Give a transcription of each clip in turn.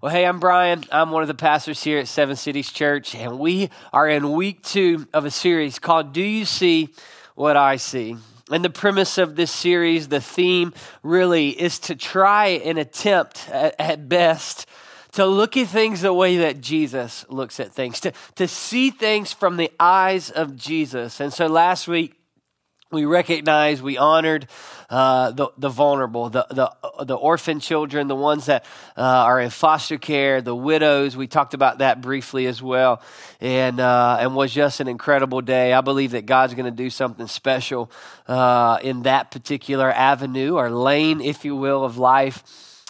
Well, hey, I'm Brian. I'm one of the pastors here at Seven Cities Church, and we are in week two of a series called Do You See What I See? And the premise of this series, the theme really is to try and attempt at, at best to look at things the way that Jesus looks at things, to, to see things from the eyes of Jesus. And so last week, we recognized, we honored uh, the, the vulnerable, the, the, the orphan children, the ones that uh, are in foster care, the widows. We talked about that briefly as well, and, uh, and was just an incredible day. I believe that God's going to do something special uh, in that particular avenue or lane, if you will, of life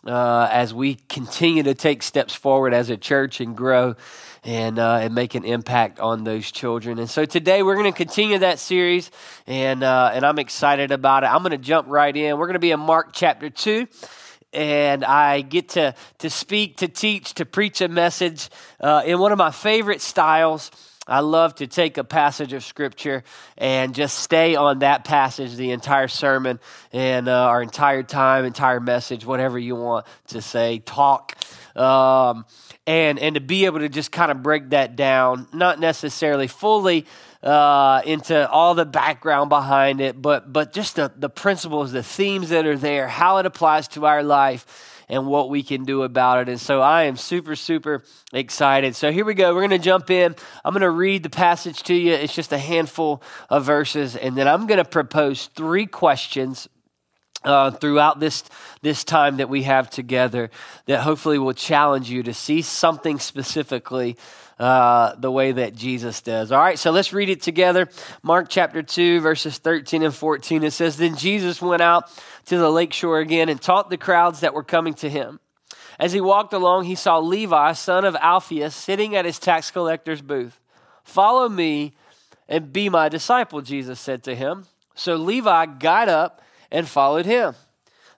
uh, as we continue to take steps forward as a church and grow and, uh, and make an impact on those children. And so today we're going to continue that series, and, uh, and I'm excited about it. I'm going to jump right in. We're going to be in Mark chapter 2 and I get to, to speak, to teach, to preach a message uh, in one of my favorite styles. I love to take a passage of scripture and just stay on that passage the entire sermon and uh, our entire time, entire message, whatever you want to say, talk. Um, and, and to be able to just kind of break that down, not necessarily fully uh, into all the background behind it, but, but just the, the principles, the themes that are there, how it applies to our life and what we can do about it. And so I am super, super excited. So here we go. We're going to jump in. I'm going to read the passage to you. It's just a handful of verses. And then I'm going to propose three questions uh, throughout this this time that we have together that hopefully will challenge you to see something specifically uh, the way that Jesus does. All right, so let's read it together. Mark chapter 2, verses 13 and 14. It says, Then Jesus went out to the lake shore again and taught the crowds that were coming to him. As he walked along, he saw Levi, son of Alphaeus, sitting at his tax collector's booth. Follow me and be my disciple, Jesus said to him. So Levi got up and followed him.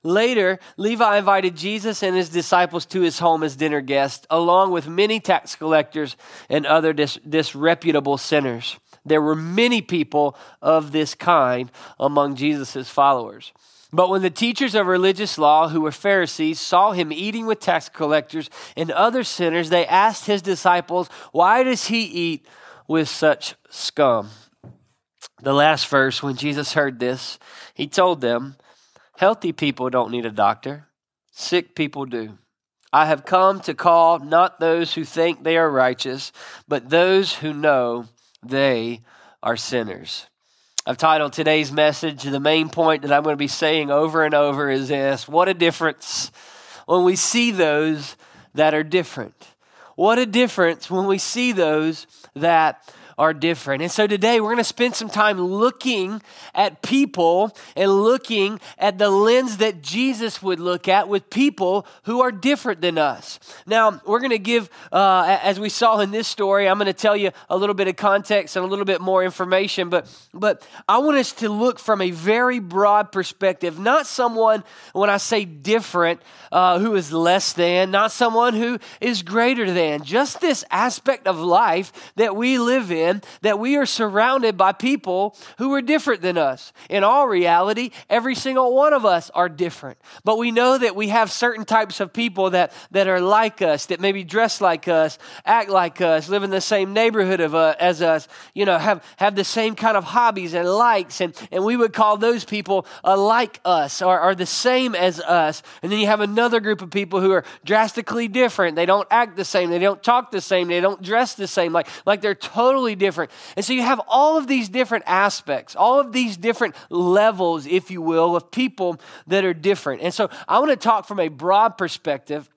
Later, Levi invited Jesus and his disciples to his home as dinner guests, along with many tax collectors and other dis- disreputable sinners. There were many people of this kind among Jesus' followers. But when the teachers of religious law, who were Pharisees, saw him eating with tax collectors and other sinners, they asked his disciples, Why does he eat with such scum? The last verse, when Jesus heard this, he told them, Healthy people don't need a doctor, sick people do. I have come to call not those who think they are righteous, but those who know they are sinners. I've titled today's message, the main point that I'm going to be saying over and over is this What a difference when we see those that are different. What a difference when we see those that are different. And so today we're going to spend some time looking at people and looking at the lens that Jesus would look at with people who are different than us. Now, we're going to give, uh, as we saw in this story, I'm going to tell you a little bit of context and a little bit more information, but, but I want us to look from a very broad perspective, not someone, when I say different, uh, who is less than, not someone who is greater than, just this aspect of life that we live in that we are surrounded by people who are different than us. In all reality, every single one of us are different. But we know that we have certain types of people that, that are like us, that maybe dress like us, act like us, live in the same neighborhood of, uh, as us, you know, have, have the same kind of hobbies and likes. And, and we would call those people uh, like us or are the same as us. And then you have another group of people who are drastically different. They don't act the same. They don't talk the same. They don't dress the same. Like, like they're totally different. And so you have all of these different aspects, all of these different levels, if you will, of people that are different. And so I want to talk from a broad perspective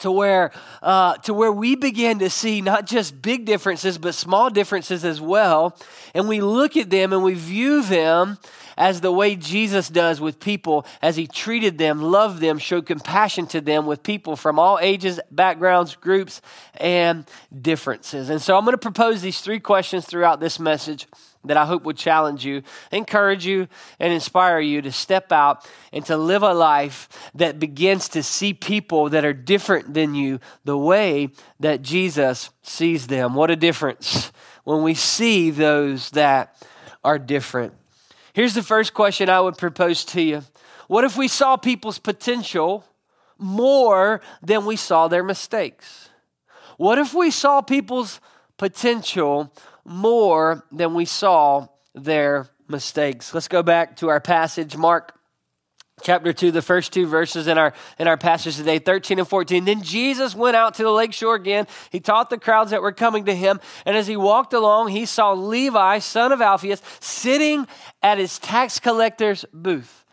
to where uh, to where we begin to see not just big differences but small differences as well and we look at them and we view them as the way Jesus does with people as he treated them, loved them, showed compassion to them with people from all ages, backgrounds, groups, and differences. And so I'm going to propose these three questions throughout this message that I hope would challenge you, encourage you, and inspire you to step out and to live a life that begins to see people that are different than you the way that Jesus sees them. What a difference when we see those that are different. Here's the first question I would propose to you What if we saw people's potential, more than we saw their mistakes? What if we saw people's potential more than we saw their mistakes? Let's go back to our passage, Mark chapter 2 the first two verses in our in our passage today 13 and 14 then jesus went out to the lake shore again. He taught the crowds that were coming to him. And as he walked along he saw levi son of alphaeus sitting at his tax collector's booth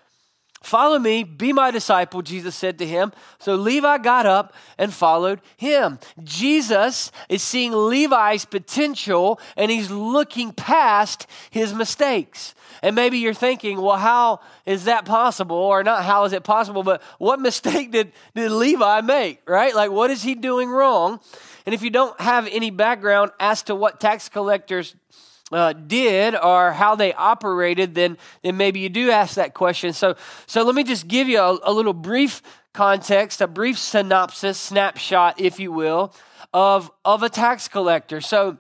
Follow me, be my disciple, Jesus said to him. So Levi got up and followed him. Jesus is seeing Levi's potential and he's looking past his mistakes. And maybe you're thinking, well, how is that possible? Or not how is it possible, but what mistake did, did Levi make, right? Like, what is he doing wrong? And if you don't have any background as to what tax collectors uh, did or how they operated, then, then maybe you do ask that question. So, so let me just give you a, a little brief context, a brief synopsis, snapshot, if you will, of, of a tax collector. So,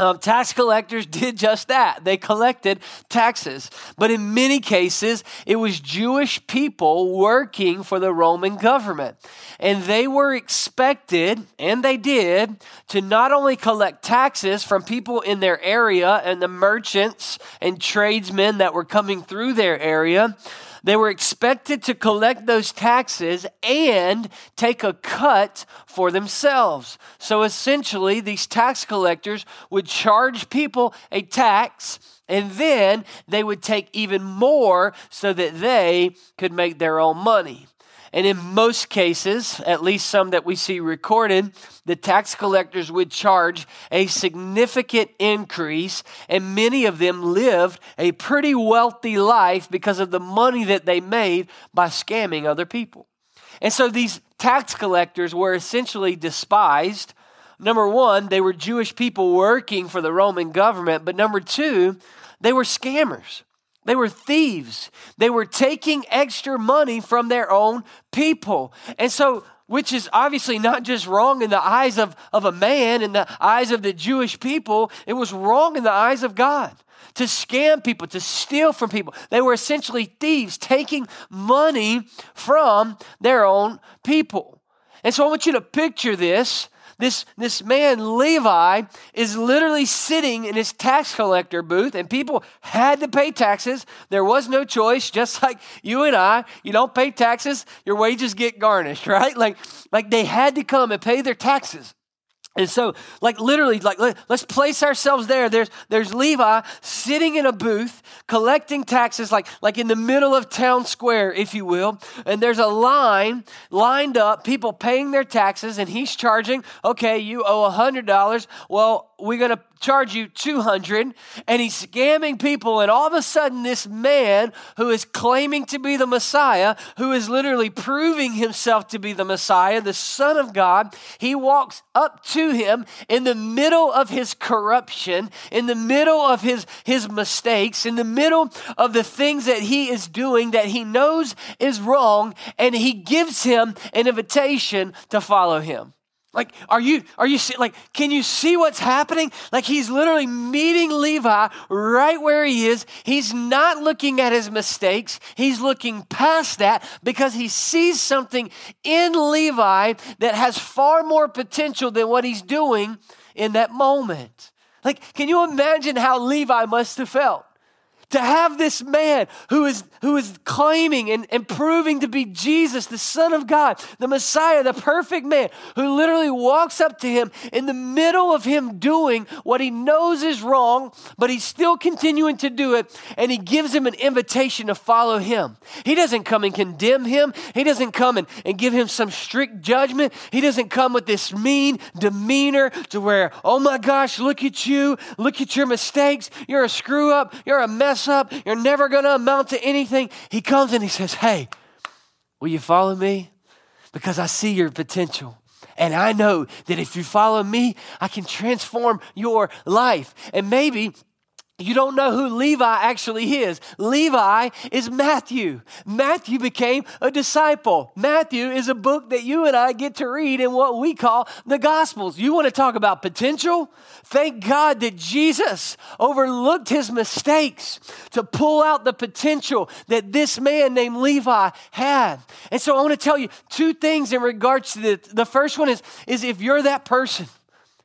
um, tax collectors did just that. They collected taxes. But in many cases, it was Jewish people working for the Roman government. And they were expected, and they did, to not only collect taxes from people in their area and the merchants and tradesmen that were coming through their area, they were expected to collect those taxes and take a cut for themselves. So essentially, these tax collectors would charge people a tax and then they would take even more so that they could make their own money. And in most cases, at least some that we see recorded, the tax collectors would charge a significant increase, and many of them lived a pretty wealthy life because of the money that they made by scamming other people. And so these tax collectors were essentially despised. Number one, they were Jewish people working for the Roman government, but number two, they were scammers. They were thieves. They were taking extra money from their own people. And so, which is obviously not just wrong in the eyes of, of a man, in the eyes of the Jewish people, it was wrong in the eyes of God to scam people, to steal from people. They were essentially thieves taking money from their own people. And so I want you to picture this this, this man, Levi, is literally sitting in his tax collector booth, and people had to pay taxes. There was no choice, just like you and I. You don't pay taxes, your wages get garnished, right? Like, like they had to come and pay their taxes. And so, like literally, like let, us place ourselves there. There's there's Levi sitting in a booth collecting taxes, like like in the middle of town square, if you will. And there's a line lined up, people paying their taxes, and he's charging. Okay, you owe a hundred dollars. Well, we're gonna charge you 200 and he's scamming people and all of a sudden this man who is claiming to be the messiah who is literally proving himself to be the messiah the son of god he walks up to him in the middle of his corruption in the middle of his his mistakes in the middle of the things that he is doing that he knows is wrong and he gives him an invitation to follow him like, are you, are you, like, can you see what's happening? Like, he's literally meeting Levi right where he is. He's not looking at his mistakes. He's looking past that because he sees something in Levi that has far more potential than what he's doing in that moment. Like, can you imagine how Levi must have felt? To have this man who is, who is claiming and, and proving to be Jesus, the Son of God, the Messiah, the perfect man, who literally walks up to him in the middle of him doing what he knows is wrong, but he's still continuing to do it, and he gives him an invitation to follow him. He doesn't come and condemn him, he doesn't come and, and give him some strict judgment, he doesn't come with this mean demeanor to where, oh my gosh, look at you, look at your mistakes, you're a screw up, you're a mess mess up. You're never going to amount to anything. He comes and he says, Hey, will you follow me? Because I see your potential. And I know that if you follow me, I can transform your life. And maybe You don't know who Levi actually is. Levi is Matthew. Matthew became a disciple. Matthew is a book that you and I get to read in what we call the Gospels. You want to talk about potential? Thank God that Jesus overlooked his mistakes to pull out the potential that this man named Levi had. And so I want to tell you two things in regards to this. The first one is, is if you're that person,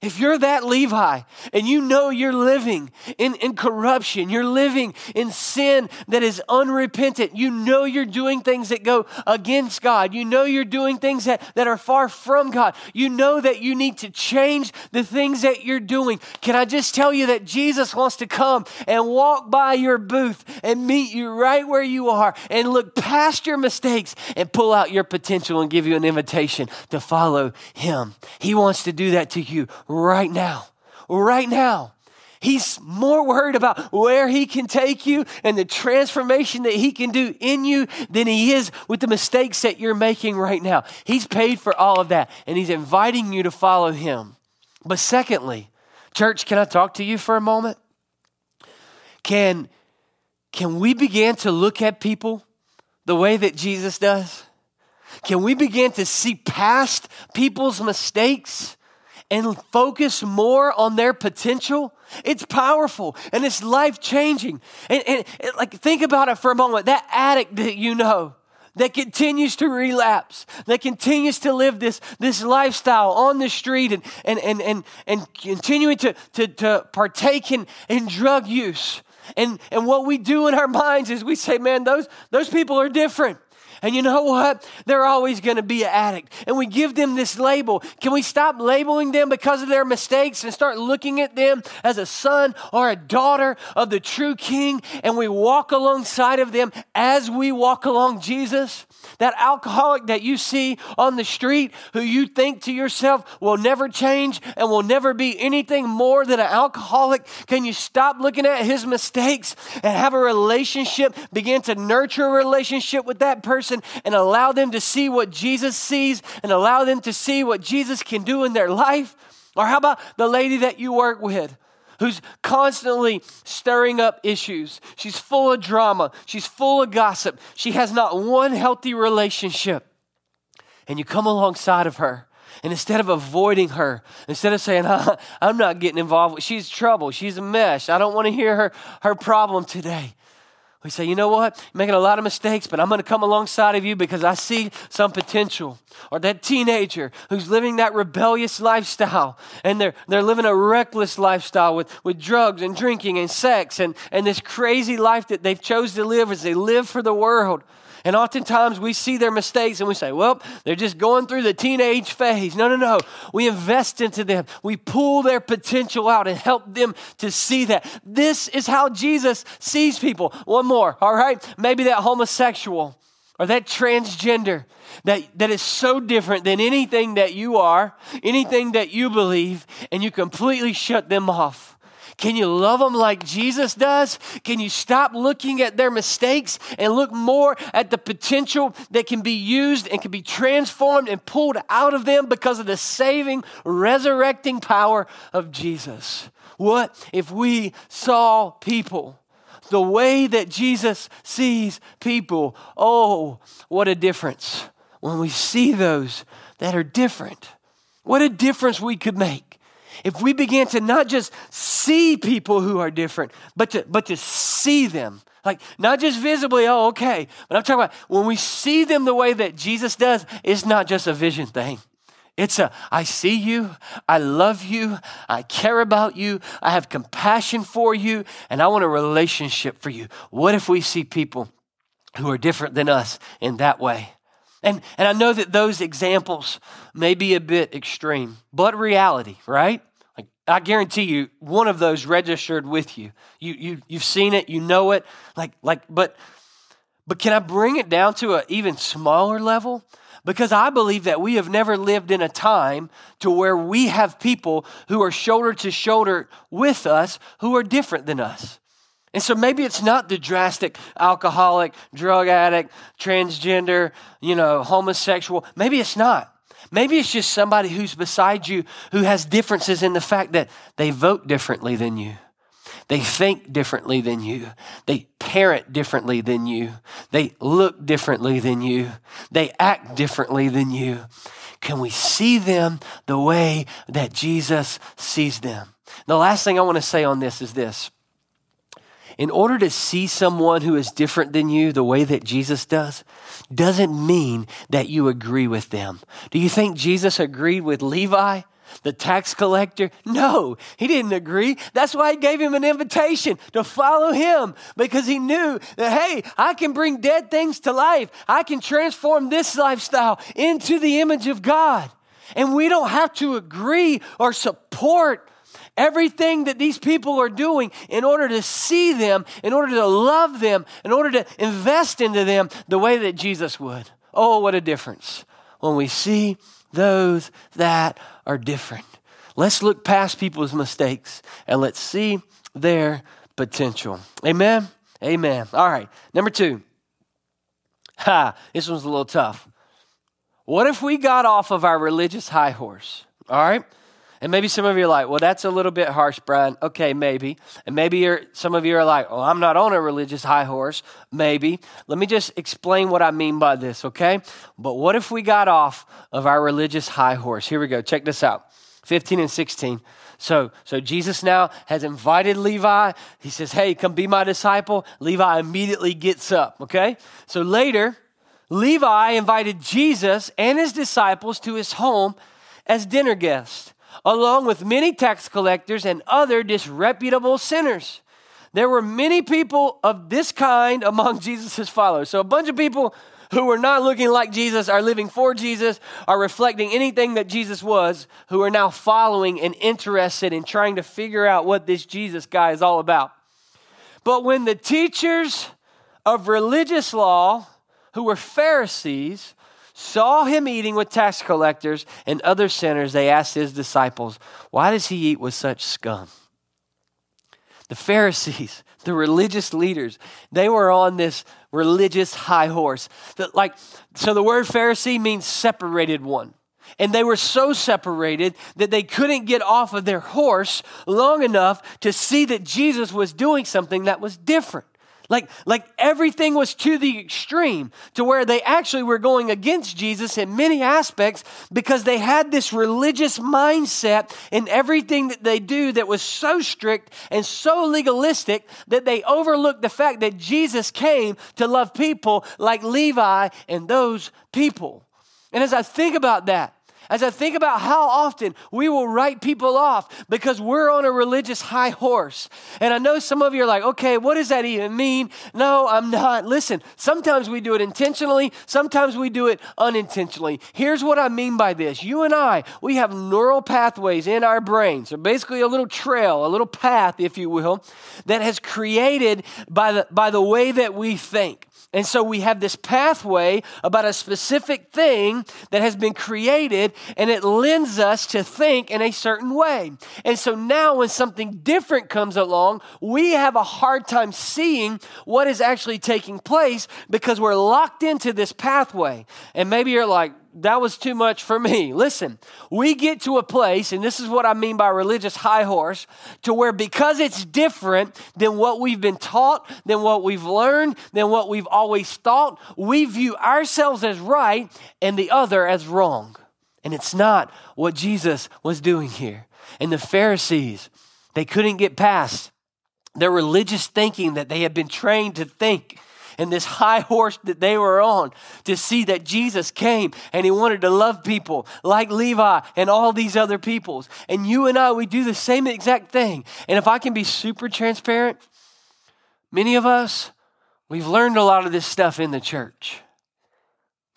if you're that Levi and you know you're living in, in corruption, you're living in sin that is unrepentant, you know you're doing things that go against God, you know you're doing things that, that are far from God, you know that you need to change the things that you're doing. Can I just tell you that Jesus wants to come and walk by your booth and meet you right where you are and look past your mistakes and pull out your potential and give you an invitation to follow Him? He wants to do that to you right now. Right now. He's more worried about where he can take you and the transformation that he can do in you than he is with the mistakes that you're making right now. He's paid for all of that and he's inviting you to follow him. But secondly, church, can I talk to you for a moment? Can, can we begin to look at people the way that Jesus does? Can we begin to see past people's mistakes and focus more on their potential, it's powerful and it's life changing. And, and, and, like, think about it for a moment. That addict that you know that continues to relapse, that continues to live this, this lifestyle on the street and, and, and, and, and continuing to, to, to partake in, in drug use. And, and what we do in our minds is we say, man, those, those people are different. And you know what? They're always going to be an addict. And we give them this label. Can we stop labeling them because of their mistakes and start looking at them as a son or a daughter of the true king? And we walk alongside of them as we walk along Jesus? That alcoholic that you see on the street who you think to yourself will never change and will never be anything more than an alcoholic, can you stop looking at his mistakes and have a relationship, begin to nurture a relationship with that person? And allow them to see what Jesus sees and allow them to see what Jesus can do in their life? Or how about the lady that you work with? Who's constantly stirring up issues. She's full of drama. She's full of gossip. She has not one healthy relationship. And you come alongside of her and instead of avoiding her, instead of saying, I'm not getting involved, with she's trouble, she's a mess, I don't want to hear her, her problem today. We say, you know what? You're making a lot of mistakes, but I'm going to come alongside of you because I see some potential. Or that teenager who's living that rebellious lifestyle and they're, they're living a reckless lifestyle with, with drugs and drinking and sex and, and this crazy life that they've chose to live as they live for the world. And oftentimes we see their mistakes and we say, well, they're just going through the teenage phase. No, no, no. We invest into them. We pull their potential out and help them to see that. This is how Jesus sees people. One more, all right? Maybe that homosexual or that transgender that, that is so different than anything that you are, anything that you believe, and you completely shut them off. Can you love them like Jesus does? Can you stop looking at their mistakes and look more at the potential that can be used and can be transformed and pulled out of them because of the saving, resurrecting power of Jesus? What if we saw people? the way that Jesus sees people. Oh, what a difference when we see those that are different. What a difference we could make if we began to not just see people who are different, but to, but to see them, like not just visibly, oh, okay, but I'm talking about when we see them the way that Jesus does, it's not just a vision thing. It's a, I see you, I love you, I care about you, I have compassion for you, and I want a relationship for you. What if we see people who are different than us in that way? And, and I know that those examples may be a bit extreme, but reality, right? Like, I guarantee you, one of those registered with you. You, you. You've seen it, you know it. Like, like, but, but can I bring it down to an even smaller level? Because I believe that we have never lived in a time to where we have people who are shoulder to shoulder with us who are different than us. And so maybe it's not the drastic alcoholic, drug addict, transgender, you know, homosexual. Maybe it's not. Maybe it's just somebody who's beside you who has differences in the fact that they vote differently than you. They think differently than you. They parent differently than you. They look differently than you. They act differently than you. Can we see them the way that Jesus sees them? The last thing I want to say on this is this. In order to see someone who is different than you the way that Jesus does, doesn't mean that you agree with them. Do you think Jesus agreed with Levi? the tax collector? No, he didn't agree. That's why he gave him an invitation to follow him because he knew that, hey, I can bring dead things to life. I can transform this lifestyle into the image of God. And we don't have to agree or support everything that these people are doing in order to see them, in order to love them, in order to invest into them the way that Jesus would. Oh, what a difference when we see those that are different. Let's look past people's mistakes and let's see their potential. Amen? Amen. All right, number two. Ha, this one's a little tough. What if we got off of our religious high horse? All right? And maybe some of you are like, well, that's a little bit harsh, Brian. Okay, maybe. And maybe you're, some of you are like, oh, I'm not on a religious high horse. Maybe. Let me just explain what I mean by this, okay? But what if we got off of our religious high horse? Here we go. Check this out 15 and 16. So, so Jesus now has invited Levi. He says, Hey, come be my disciple. Levi immediately gets up, okay? So later, Levi invited Jesus and his disciples to his home as dinner guests along with many tax collectors and other disreputable sinners. There were many people of this kind among Jesus' followers. So, a bunch of people who are not looking like Jesus, are living for Jesus, are reflecting anything that Jesus was, who are now following and interested in trying to figure out what this Jesus guy is all about. But when the teachers of religious law, who were Pharisees, saw him eating with tax collectors and other sinners, they asked his disciples, Why does he eat with such scum? The Pharisees, the religious leaders, they were on this religious high horse. That like so the word Pharisee means separated one. And they were so separated that they couldn't get off of their horse long enough to see that Jesus was doing something that was different. Like, like everything was to the extreme to where they actually were going against Jesus in many aspects because they had this religious mindset in everything that they do that was so strict and so legalistic that they overlooked the fact that Jesus came to love people like Levi and those people. And as I think about that, as I think about how often we will write people off because we're on a religious high horse. And I know some of you are like, okay, what does that even mean? No, I'm not. Listen, sometimes we do it intentionally, sometimes we do it unintentionally. Here's what I mean by this you and I, we have neural pathways in our brain. So basically, a little trail, a little path, if you will, that has created by the, by the way that we think. And so we have this pathway about a specific thing that has been created, and it lends us to think in a certain way. And so now, when something different comes along, we have a hard time seeing what is actually taking place because we're locked into this pathway. And maybe you're like, that was too much for me. Listen, we get to a place, and this is what I mean by religious high horse, to where because it's different than what we've been taught, than what we've learned, than what we've always thought, we view ourselves as right and the other as wrong. And it's not what Jesus was doing here. And the Pharisees, they couldn't get past their religious thinking that they had been trained to think and this high horse that they were on to see that Jesus came and he wanted to love people like Levi and all these other peoples. And you and I, we do the same exact thing. And if I can be super transparent, many of us, we've learned a lot of this stuff in the church.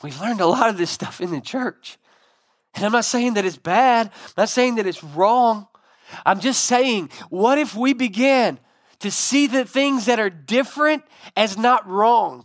We've learned a lot of this stuff in the church. And I'm not saying that it's bad, I'm not saying that it's wrong. I'm just saying, what if we began to see the things that are different as not wrong.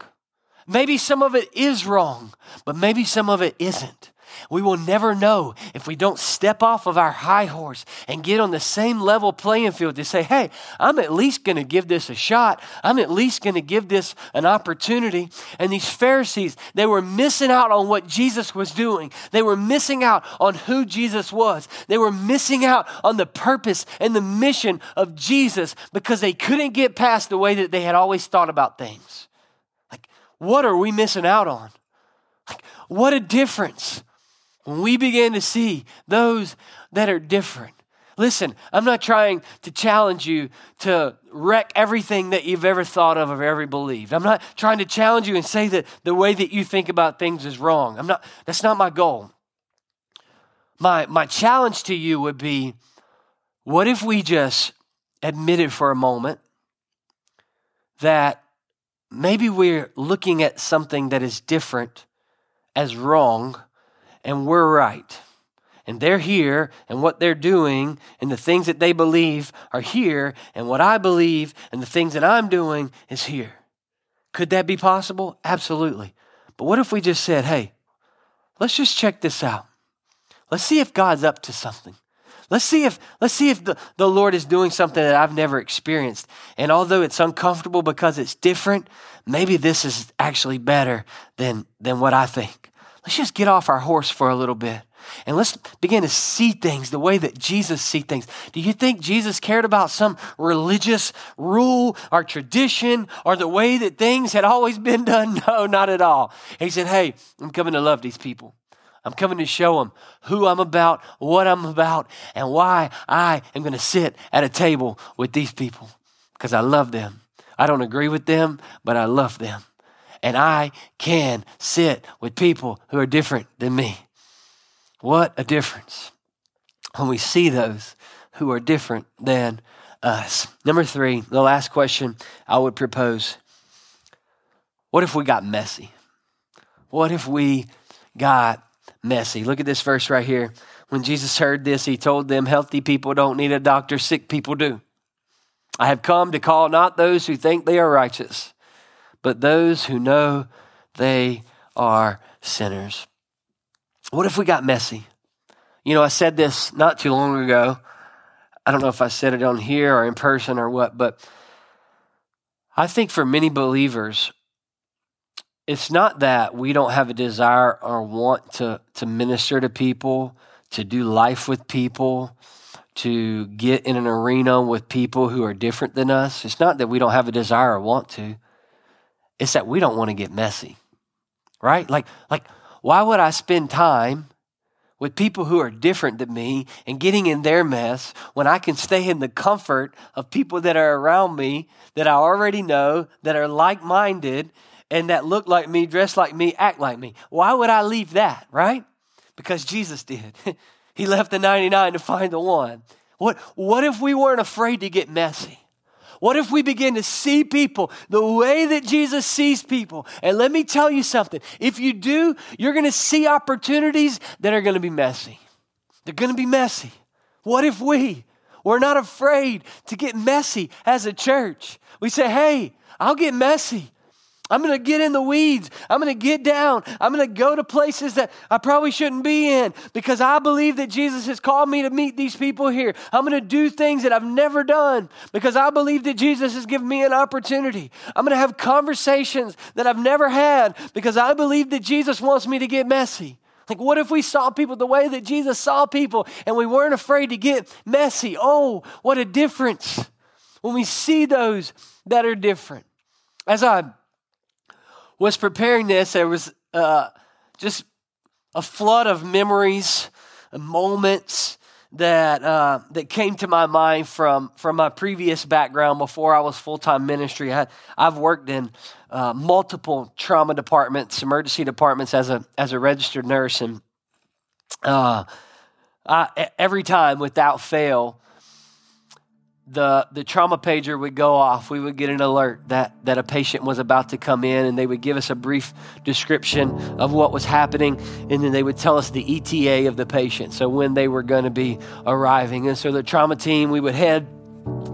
Maybe some of it is wrong, but maybe some of it isn't. We will never know if we don't step off of our high horse and get on the same level playing field to say, hey, I'm at least going to give this a shot. I'm at least going to give this an opportunity. And these Pharisees, they were missing out on what Jesus was doing. They were missing out on who Jesus was. They were missing out on the purpose and the mission of Jesus because they couldn't get past the way that they had always thought about things. Like, what are we missing out on? Like, what a difference when we begin to see those that are different. Listen, I'm not trying to challenge you to wreck everything that you've ever thought of or ever believed. I'm not trying to challenge you and say that the way that you think about things is wrong. I'm not that's not my goal. My my challenge to you would be what if we just admitted for a moment that maybe we're looking at something that is different as wrong and we're right. And they're here, and what they're doing, and the things that they believe are here, and what I believe and the things that I'm doing is here. Could that be possible? Absolutely. But what if we just said, hey, let's just check this out? Let's see if God's up to something. Let's see if let's see if the, the Lord is doing something that I've never experienced. And although it's uncomfortable because it's different, maybe this is actually better than than what I think. Let's just get off our horse for a little bit. And let's begin to see things the way that Jesus see things. Do you think Jesus cared about some religious rule or tradition or the way that things had always been done? No, not at all. He said, Hey, I'm coming to love these people. I'm coming to show them who I'm about, what I'm about, and why I am going to sit at a table with these people because I love them. I don't agree with them, but I love them. And I can sit with people who are different than me. What a difference when we see those who are different than us. Number three, the last question I would propose what if we got messy? What if we got messy. Look at this verse right here. When Jesus heard this, he told them, Healthy people don't need a doctor, sick people do. I have come to call not those who think they are righteous, but those who know they are sinners. What if we got messy? You know, I said this not too long ago. I don't know if I said it on here or in person or what, but I think for many believers, it's not that we don't have a desire or want to, to minister to people, to do life with people, to get in an arena with people who are different than us. It's not that we don't have a desire or want to. It's that we don't want to get messy. Right? Like like why would I spend time with people who are different than me and getting in their mess when I can stay in the comfort of people that are around me that I already know that are like-minded and that look like me, dress like me, act like me. Why would I leave that, right? Because Jesus did. he left the 99 to find the one. What, what if we weren't afraid to get messy? What if we begin to see people the way that Jesus sees people? And let me tell you something. If you do, you're going to see opportunities that are going to be messy. They're going to be messy. What if we we're not afraid to get messy as a church? We say, "Hey, I'll get messy. I'm going to get in the weeds. I'm going to get down. I'm going to go to places that I probably shouldn't be in because I believe that Jesus has called me to meet these people here. I'm going to do things that I've never done because I believe that Jesus has given me an opportunity. I'm going to have conversations that I've never had because I believe that Jesus wants me to get messy. Like, what if we saw people the way that Jesus saw people and we weren't afraid to get messy? Oh, what a difference when we see those that are different. As I was preparing this, there was uh, just a flood of memories, moments that uh, that came to my mind from from my previous background before I was full time ministry. I, have worked in uh, multiple trauma departments, emergency departments as a as a registered nurse, and uh, I, every time without fail, the, the trauma pager would go off. We would get an alert that, that a patient was about to come in, and they would give us a brief description of what was happening, and then they would tell us the ETA of the patient, so when they were going to be arriving. And so the trauma team, we would head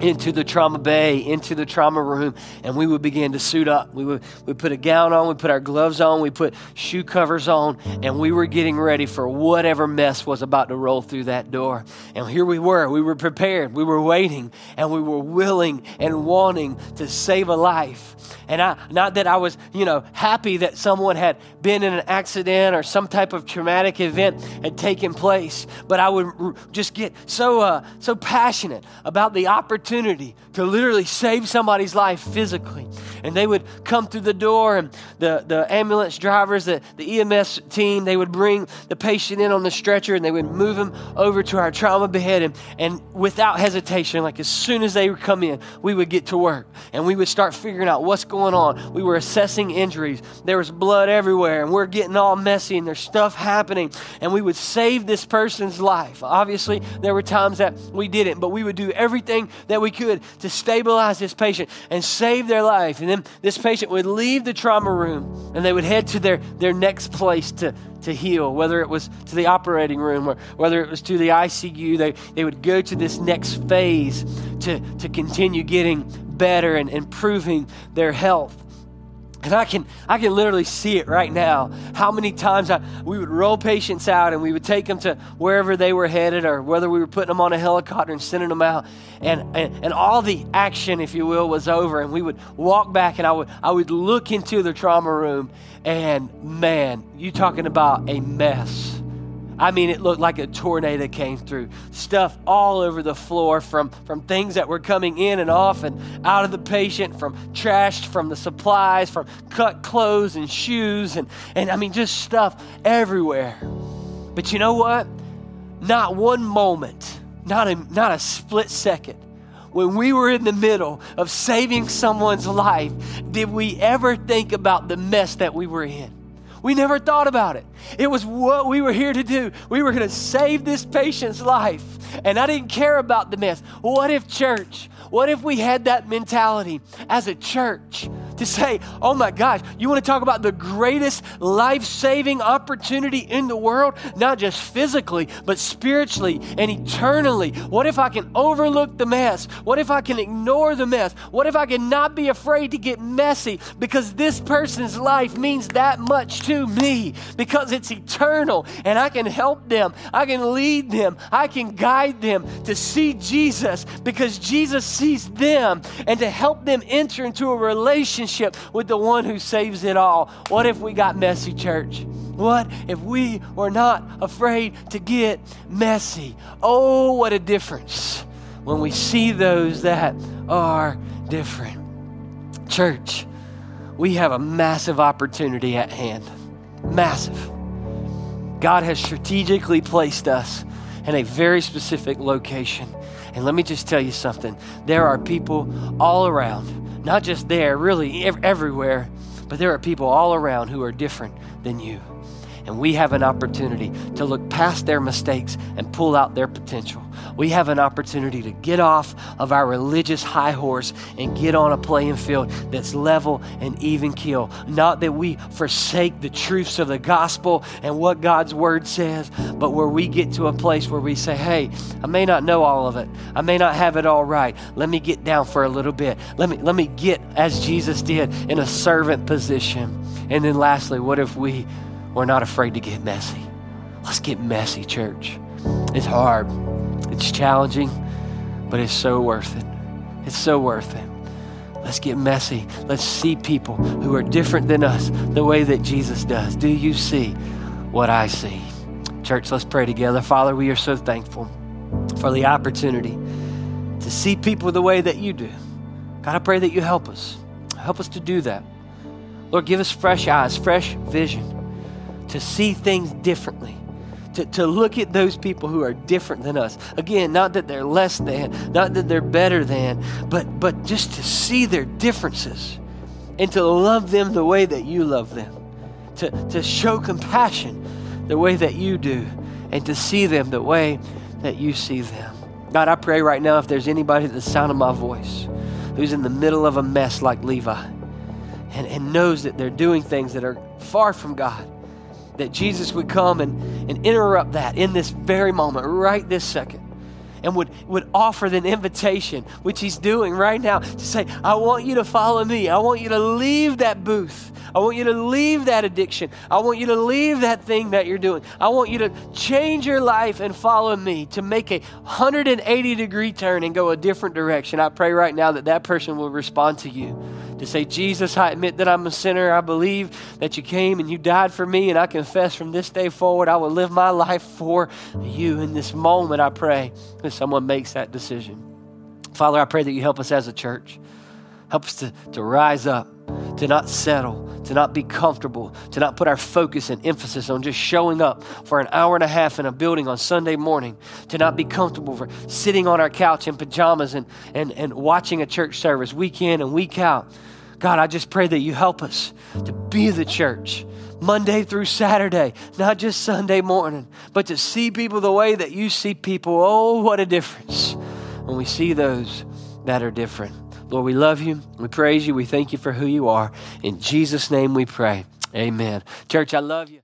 into the trauma bay, into the trauma room, and we would begin to suit up. We would we put a gown on, we put our gloves on, we put shoe covers on, and we were getting ready for whatever mess was about to roll through that door. And here we were. We were prepared. We were waiting, and we were willing and wanting to save a life. And I not that I was, you know, happy that someone had been in an accident or some type of traumatic event had taken place, but I would just get so uh, so passionate about the opportunity to literally save somebody's life physically. And they would come through the door, and the, the ambulance drivers, the, the EMS team, they would bring the patient in on the stretcher and they would move him over to our trauma bed. And, and without hesitation, like as soon as they would come in, we would get to work and we would start figuring out what's going on. We were assessing injuries. There was blood everywhere, and we're getting all messy, and there's stuff happening. And we would save this person's life. Obviously, there were times that we didn't, but we would do everything that we could to stabilize this patient and save their life. And then this patient would leave the trauma room and they would head to their, their next place to, to heal, whether it was to the operating room or whether it was to the ICU. They, they would go to this next phase to, to continue getting better and improving their health. And I can, I can literally see it right now. How many times I, we would roll patients out and we would take them to wherever they were headed, or whether we were putting them on a helicopter and sending them out, and, and, and all the action, if you will, was over. And we would walk back, and I would, I would look into the trauma room, and man, you talking about a mess I mean, it looked like a tornado came through. Stuff all over the floor from, from things that were coming in and off and out of the patient, from trash, from the supplies, from cut clothes and shoes, and, and I mean, just stuff everywhere. But you know what? Not one moment, not a, not a split second, when we were in the middle of saving someone's life, did we ever think about the mess that we were in? We never thought about it. It was what we were here to do. We were going to save this patient's life. And I didn't care about the mess. What if, church, what if we had that mentality as a church to say, oh my gosh, you want to talk about the greatest life saving opportunity in the world? Not just physically, but spiritually and eternally. What if I can overlook the mess? What if I can ignore the mess? What if I can not be afraid to get messy because this person's life means that much to me because it's eternal and I can help them, I can lead them, I can guide them to see Jesus because Jesus sees them and to help them enter into a relationship with the one who saves it all. What if we got messy, church? What if we were not afraid to get messy? Oh, what a difference when we see those that are different. Church, we have a massive opportunity at hand. Massive. God has strategically placed us in a very specific location. And let me just tell you something there are people all around not just there, really ev- everywhere, but there are people all around who are different than you. And we have an opportunity to look past their mistakes and pull out their potential. We have an opportunity to get off of our religious high horse and get on a playing field that's level and even keel. Not that we forsake the truths of the gospel and what God's word says, but where we get to a place where we say, hey, I may not know all of it. I may not have it all right. Let me get down for a little bit. Let me, let me get, as Jesus did, in a servant position. And then lastly, what if we were not afraid to get messy? Let's get messy, church. It's hard. It's challenging, but it's so worth it. It's so worth it. Let's get messy. Let's see people who are different than us the way that Jesus does. Do you see what I see? Church, let's pray together. Father, we are so thankful for the opportunity to see people the way that you do. God, I pray that you help us. Help us to do that. Lord, give us fresh eyes, fresh vision to see things differently to, to look at those people who are different than us. Again, not that they're less than, not that they're better than, but, but just to see their differences and to love them the way that you love them, to, to show compassion the way that you do, and to see them the way that you see them. God, I pray right now if there's anybody at the sound of my voice who's in the middle of a mess like Levi and, and knows that they're doing things that are far from God that Jesus would come and, and interrupt that in this very moment, right this second, and would, would offer the invitation, which he's doing right now, to say, I want you to follow me. I want you to leave that booth. I want you to leave that addiction. I want you to leave that thing that you're doing. I want you to change your life and follow me to make a 180 degree turn and go a different direction. I pray right now that that person will respond to you to say, Jesus, I admit that I'm a sinner. I believe that you came and you died for me, and I confess from this day forward I will live my life for you. In this moment, I pray that someone makes that decision. Father, I pray that you help us as a church. Help us to, to rise up, to not settle, to not be comfortable, to not put our focus and emphasis on just showing up for an hour and a half in a building on Sunday morning, to not be comfortable for sitting on our couch in pajamas and, and, and watching a church service week in and week out. God, I just pray that you help us to be the church. Monday through Saturday, not just Sunday morning, but to see people the way that you see people. Oh, what a difference when we see those that are different. Lord, we love you. We praise you. We thank you for who you are. In Jesus' name we pray. Amen. Church, I love you.